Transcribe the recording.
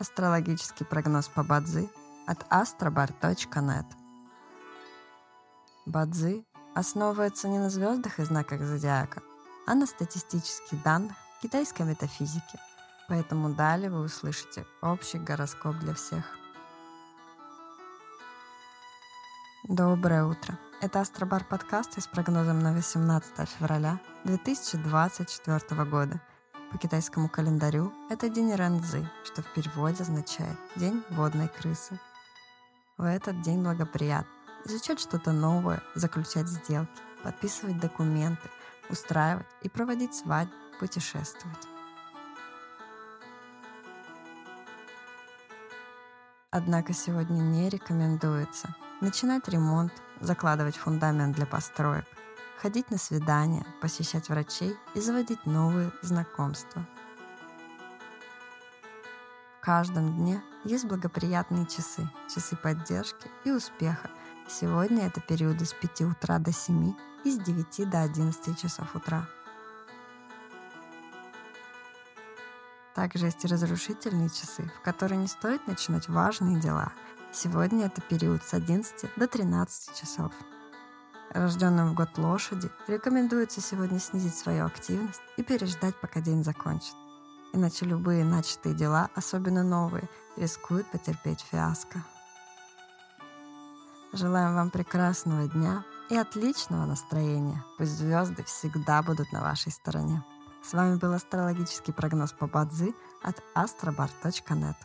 Астрологический прогноз по Бадзи от astrobar.net. Бадзи основывается не на звездах и знаках зодиака, а на статистических данных китайской метафизики. Поэтому далее вы услышите общий гороскоп для всех. Доброе утро! Это Астробар подкаст с прогнозом на 18 февраля 2024 года. По китайскому календарю это день Рэнзы, что в переводе означает «день водной крысы». В этот день благоприятно изучать что-то новое, заключать сделки, подписывать документы, устраивать и проводить свадьбы, путешествовать. Однако сегодня не рекомендуется начинать ремонт, закладывать фундамент для построек, ходить на свидания, посещать врачей и заводить новые знакомства. В каждом дне есть благоприятные часы, часы поддержки и успеха. Сегодня это периоды с 5 утра до 7 и с 9 до 11 часов утра. Также есть разрушительные часы, в которые не стоит начинать важные дела. Сегодня это период с 11 до 13 часов. Рожденным в год лошади рекомендуется сегодня снизить свою активность и переждать, пока день закончит. Иначе любые начатые дела, особенно новые, рискуют потерпеть фиаско. Желаем вам прекрасного дня и отличного настроения. Пусть звезды всегда будут на вашей стороне. С вами был астрологический прогноз по Бадзи от astrobar.net.